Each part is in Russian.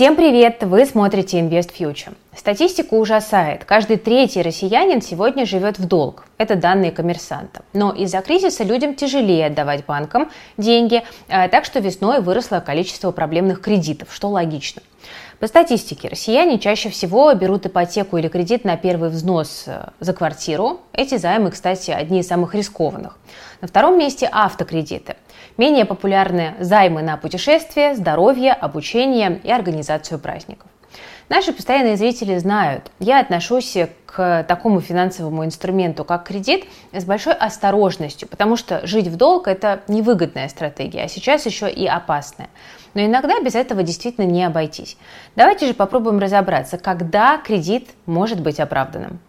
Всем привет! Вы смотрите Invest Future. Статистика ужасает. Каждый третий россиянин сегодня живет в долг. Это данные коммерсанта. Но из-за кризиса людям тяжелее отдавать банкам деньги, э, так что весной выросло количество проблемных кредитов, что логично. По статистике, россияне чаще всего берут ипотеку или кредит на первый взнос э, за квартиру. Эти займы, кстати, одни из самых рискованных. На втором месте автокредиты. Менее популярны займы на путешествия, здоровье, обучение и организацию праздников. Наши постоянные зрители знают, я отношусь к такому финансовому инструменту, как кредит, с большой осторожностью, потому что жить в долг – это невыгодная стратегия, а сейчас еще и опасная. Но иногда без этого действительно не обойтись. Давайте же попробуем разобраться, когда кредит может быть оправданным.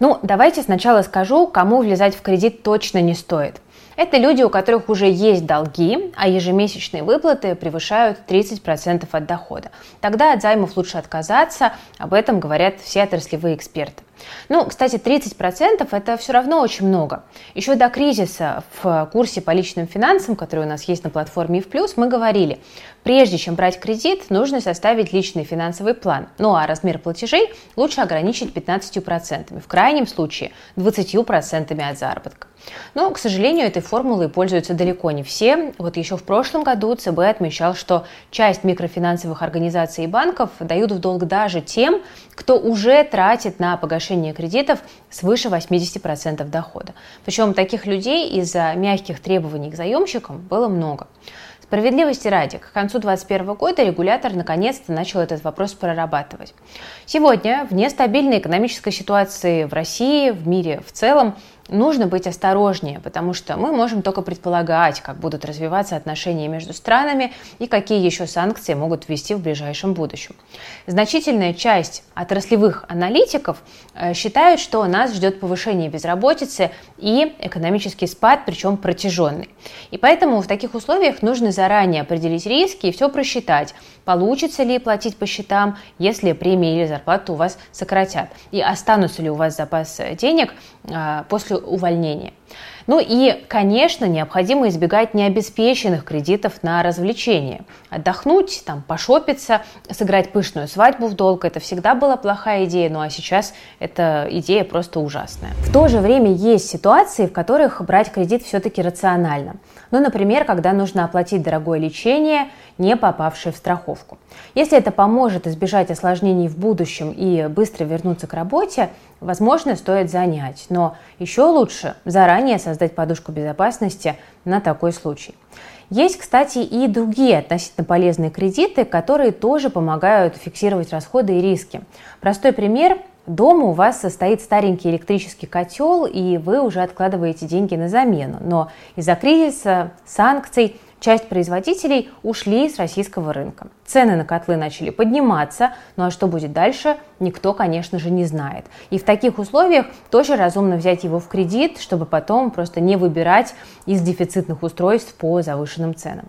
Ну, давайте сначала скажу, кому влезать в кредит точно не стоит. Это люди, у которых уже есть долги, а ежемесячные выплаты превышают 30% от дохода. Тогда от займов лучше отказаться, об этом говорят все отраслевые эксперты. Ну, кстати, 30% это все равно очень много. Еще до кризиса в курсе по личным финансам, который у нас есть на платформе ИФ+, мы говорили, прежде чем брать кредит, нужно составить личный финансовый план. Ну а размер платежей лучше ограничить 15%, в крайнем случае 20% от заработка. Но, к сожалению, этой формулой пользуются далеко не все. Вот еще в прошлом году ЦБ отмечал, что часть микрофинансовых организаций и банков дают в долг даже тем, кто уже тратит на погашение кредитов свыше 80% дохода. Причем таких людей из-за мягких требований к заемщикам было много. Справедливости ради, к концу 2021 года регулятор наконец-то начал этот вопрос прорабатывать. Сегодня, в нестабильной экономической ситуации в России, в мире в целом, нужно быть осторожнее, потому что мы можем только предполагать, как будут развиваться отношения между странами и какие еще санкции могут ввести в ближайшем будущем. Значительная часть отраслевых аналитиков э, считают, что нас ждет повышение безработицы и экономический спад, причем протяженный. И поэтому в таких условиях нужно заранее определить риски и все просчитать, получится ли платить по счетам, если премии или зарплату у вас сократят, и останутся ли у вас запас денег после после увольнения. Ну и, конечно, необходимо избегать необеспеченных кредитов на развлечения. Отдохнуть, там, пошопиться, сыграть пышную свадьбу в долг – это всегда была плохая идея, ну а сейчас эта идея просто ужасная. В то же время есть ситуации, в которых брать кредит все-таки рационально. Ну, например, когда нужно оплатить дорогое лечение, не попавшее в страховку. Если это поможет избежать осложнений в будущем и быстро вернуться к работе, возможно, стоит занять. Но еще лучше заранее создать подушку безопасности на такой случай. Есть, кстати, и другие относительно полезные кредиты, которые тоже помогают фиксировать расходы и риски. Простой пример Дома у вас состоит старенький электрический котел, и вы уже откладываете деньги на замену. Но из-за кризиса, санкций часть производителей ушли с российского рынка. Цены на котлы начали подниматься, ну а что будет дальше, никто, конечно же, не знает. И в таких условиях тоже разумно взять его в кредит, чтобы потом просто не выбирать из дефицитных устройств по завышенным ценам.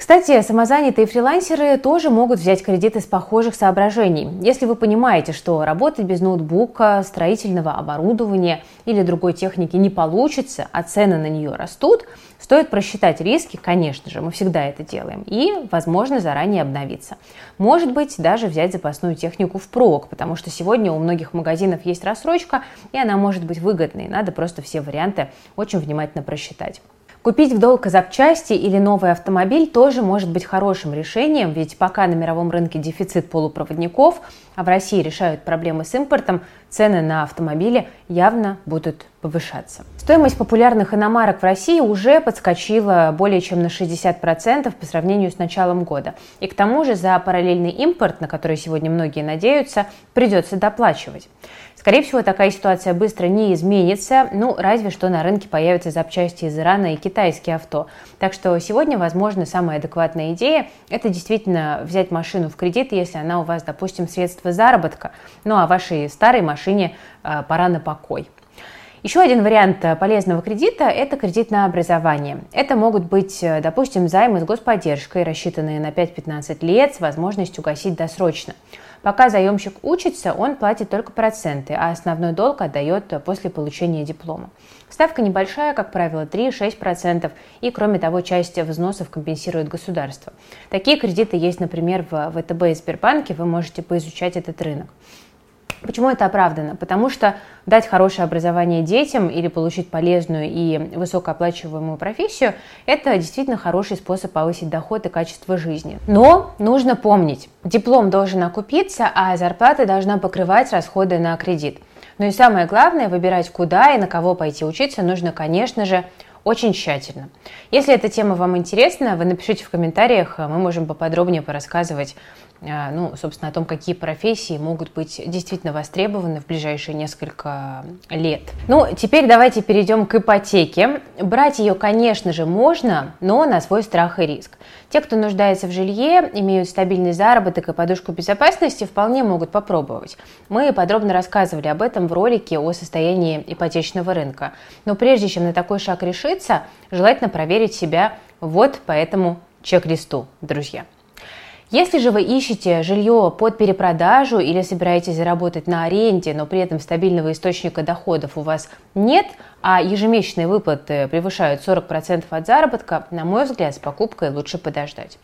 Кстати, самозанятые фрилансеры тоже могут взять кредит из похожих соображений. Если вы понимаете, что работать без ноутбука, строительного оборудования или другой техники не получится, а цены на нее растут, стоит просчитать риски, конечно же, мы всегда это делаем, и, возможно, заранее обновиться. Может быть, даже взять запасную технику в прок, потому что сегодня у многих магазинов есть рассрочка, и она может быть выгодной. Надо просто все варианты очень внимательно просчитать. Купить в долг запчасти или новый автомобиль тоже может быть хорошим решением, ведь пока на мировом рынке дефицит полупроводников, а в России решают проблемы с импортом, цены на автомобили явно будут повышаться. Стоимость популярных иномарок в России уже подскочила более чем на 60% по сравнению с началом года. И к тому же за параллельный импорт, на который сегодня многие надеются, придется доплачивать. Скорее всего, такая ситуация быстро не изменится, ну, разве что на рынке появятся запчасти из Ирана и китайские авто. Так что сегодня, возможно, самая адекватная идея – это действительно взять машину в кредит, если она у вас, допустим, средства заработка, ну а вашей старой машине э, пора на покой. Еще один вариант э, полезного кредита – это кредит на образование. Это могут быть, э, допустим, займы с господдержкой, рассчитанные на 5-15 лет с возможностью гасить досрочно. Пока заемщик учится, он платит только проценты, а основной долг отдает после получения диплома. Ставка небольшая, как правило, 3-6%, и кроме того, часть взносов компенсирует государство. Такие кредиты есть, например, в ВТБ и Сбербанке, вы можете поизучать этот рынок. Почему это оправдано? Потому что дать хорошее образование детям или получить полезную и высокооплачиваемую профессию – это действительно хороший способ повысить доход и качество жизни. Но нужно помнить, диплом должен окупиться, а зарплата должна покрывать расходы на кредит. Ну и самое главное, выбирать куда и на кого пойти учиться нужно, конечно же, очень тщательно. Если эта тема вам интересна, вы напишите в комментариях, мы можем поподробнее порассказывать а, ну, собственно, о том, какие профессии могут быть действительно востребованы в ближайшие несколько лет. Ну, теперь давайте перейдем к ипотеке. Брать ее, конечно же, можно, но на свой страх и риск. Те, кто нуждается в жилье, имеют стабильный заработок и подушку безопасности, вполне могут попробовать. Мы подробно рассказывали об этом в ролике о состоянии ипотечного рынка. Но прежде чем на такой шаг решиться, желательно проверить себя вот по этому чек-листу, друзья. Если же вы ищете жилье под перепродажу или собираетесь заработать на аренде, но при этом стабильного источника доходов у вас нет, а ежемесячные выплаты превышают 40% от заработка, на мой взгляд, с покупкой лучше подождать.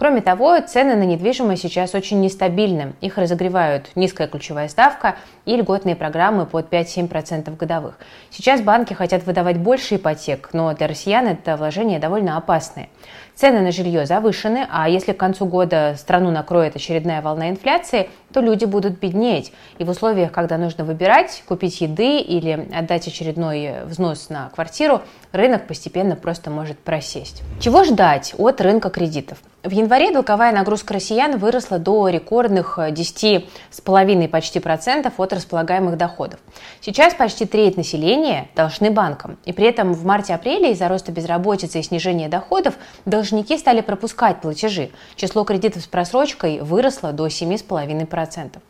Кроме того, цены на недвижимость сейчас очень нестабильны. Их разогревают низкая ключевая ставка и льготные программы под 5-7% годовых. Сейчас банки хотят выдавать больше ипотек, но для россиян это вложения довольно опасные. Цены на жилье завышены, а если к концу года страну накроет очередная волна инфляции, то люди будут беднеть. И в условиях, когда нужно выбирать, купить еды или отдать очередной взнос на квартиру, рынок постепенно просто может просесть. Чего ждать от рынка кредитов? В январе долговая нагрузка россиян выросла до рекордных 10,5 почти процентов от располагаемых доходов. Сейчас почти треть населения должны банкам. И при этом в марте-апреле из-за роста безработицы и снижения доходов должники стали пропускать платежи. Число кредитов с просрочкой выросло до 7,5%.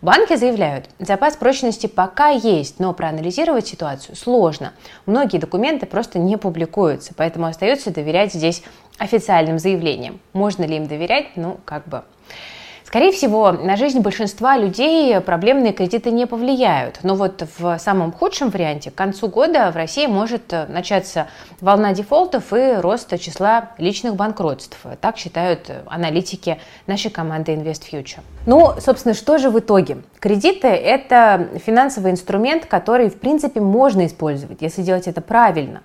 Банки заявляют, запас прочности пока есть, но проанализировать ситуацию сложно. Многие документы просто не публикуются, поэтому остается доверять здесь официальным заявлениям. Можно ли им доверять? Ну, как бы. Скорее всего, на жизнь большинства людей проблемные кредиты не повлияют. Но вот в самом худшем варианте к концу года в России может начаться волна дефолтов и рост числа личных банкротств. Так считают аналитики нашей команды InvestFuture. Ну, собственно, что же в итоге? Кредиты – это финансовый инструмент, который, в принципе, можно использовать, если делать это правильно.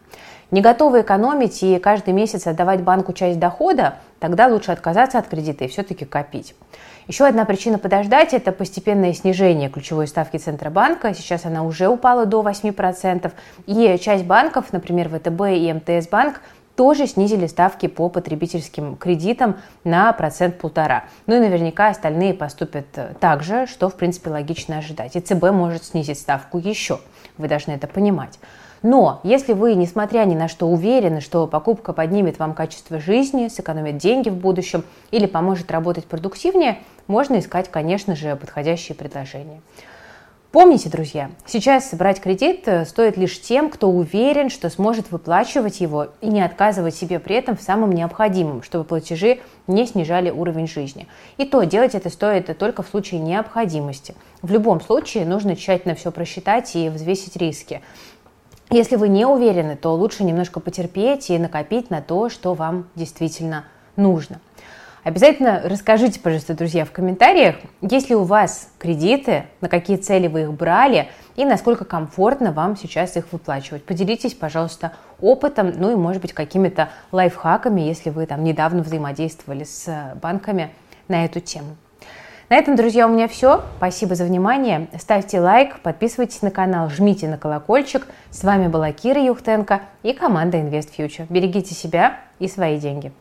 Не готовы экономить и каждый месяц отдавать банку часть дохода, тогда лучше отказаться от кредита и все-таки копить. Еще одна причина подождать – это постепенное снижение ключевой ставки Центробанка. Сейчас она уже упала до 8%. И часть банков, например, ВТБ и МТС Банк, тоже снизили ставки по потребительским кредитам на процент полтора. Ну и наверняка остальные поступят так же, что в принципе логично ожидать. И ЦБ может снизить ставку еще. Вы должны это понимать. Но если вы, несмотря ни на что, уверены, что покупка поднимет вам качество жизни, сэкономит деньги в будущем или поможет работать продуктивнее, можно искать, конечно же, подходящие предложения. Помните, друзья, сейчас брать кредит э, стоит лишь тем, кто уверен, что сможет выплачивать его и не отказывать себе при этом в самом необходимом, чтобы платежи не снижали уровень жизни. И то делать это стоит только в случае необходимости. В любом случае нужно тщательно все просчитать и взвесить риски. Если вы не уверены, то лучше немножко потерпеть и накопить на то, что вам действительно нужно. Обязательно расскажите, пожалуйста, друзья, в комментариях, есть ли у вас кредиты, на какие цели вы их брали и насколько комфортно вам сейчас их выплачивать. Поделитесь, пожалуйста, опытом, ну и, может быть, какими-то лайфхаками, если вы там недавно взаимодействовали с банками на эту тему. На этом, друзья, у меня все. Спасибо за внимание. Ставьте лайк, подписывайтесь на канал, жмите на колокольчик. С вами была Кира Юхтенко и команда Invest Future. Берегите себя и свои деньги.